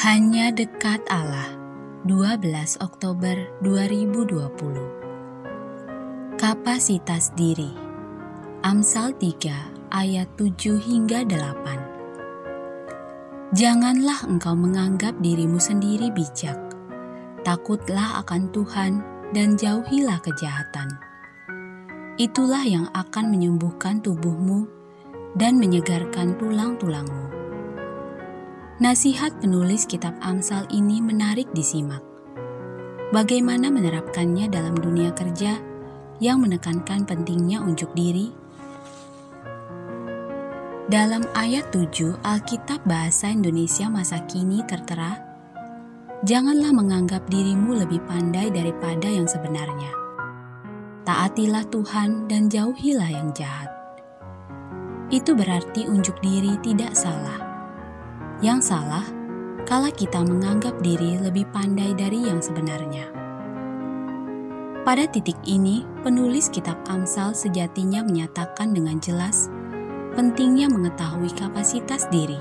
Hanya dekat Allah 12 Oktober 2020 Kapasitas diri. Amsal 3 ayat 7 hingga 8 Janganlah engkau menganggap dirimu sendiri bijak. Takutlah akan Tuhan dan jauhilah kejahatan. Itulah yang akan menyembuhkan tubuhmu dan menyegarkan tulang-tulangmu. Nasihat penulis kitab Amsal ini menarik disimak. Bagaimana menerapkannya dalam dunia kerja yang menekankan pentingnya unjuk diri? Dalam ayat 7 Alkitab Bahasa Indonesia masa kini tertera, Janganlah menganggap dirimu lebih pandai daripada yang sebenarnya. Taatilah Tuhan dan jauhilah yang jahat. Itu berarti unjuk diri tidak salah yang salah, kala kita menganggap diri lebih pandai dari yang sebenarnya. Pada titik ini, penulis kitab Amsal sejatinya menyatakan dengan jelas pentingnya mengetahui kapasitas diri.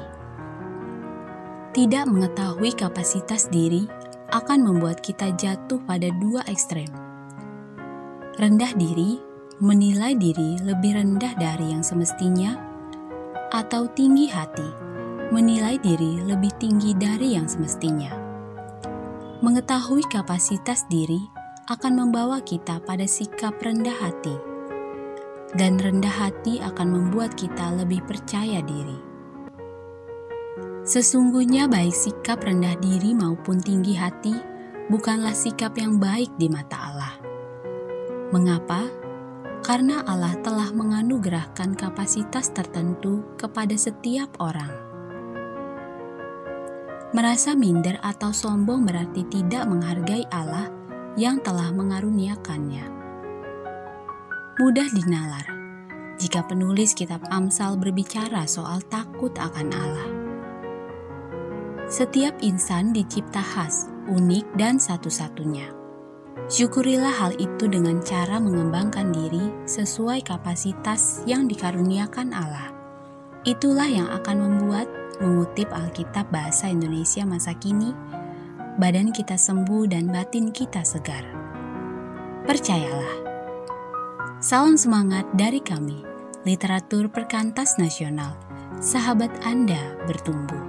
Tidak mengetahui kapasitas diri akan membuat kita jatuh pada dua ekstrem. Rendah diri, menilai diri lebih rendah dari yang semestinya, atau tinggi hati, menilai diri lebih tinggi dari yang semestinya. Mengetahui kapasitas diri akan membawa kita pada sikap rendah hati, dan rendah hati akan membuat kita lebih percaya diri. Sesungguhnya, baik sikap rendah diri maupun tinggi hati bukanlah sikap yang baik di mata Allah. Mengapa? Karena Allah telah menganugerahkan kapasitas tertentu kepada setiap orang. Merasa minder atau sombong berarti tidak menghargai Allah yang telah mengaruniakannya. Mudah dinalar jika penulis kitab Amsal berbicara soal takut akan Allah. Setiap insan dicipta khas, unik, dan satu-satunya. Syukurilah hal itu dengan cara mengembangkan diri sesuai kapasitas yang dikaruniakan Allah. Itulah yang akan membuat mengutip Alkitab Bahasa Indonesia masa kini, badan kita sembuh dan batin kita segar. Percayalah. Salam semangat dari kami, Literatur Perkantas Nasional. Sahabat Anda bertumbuh.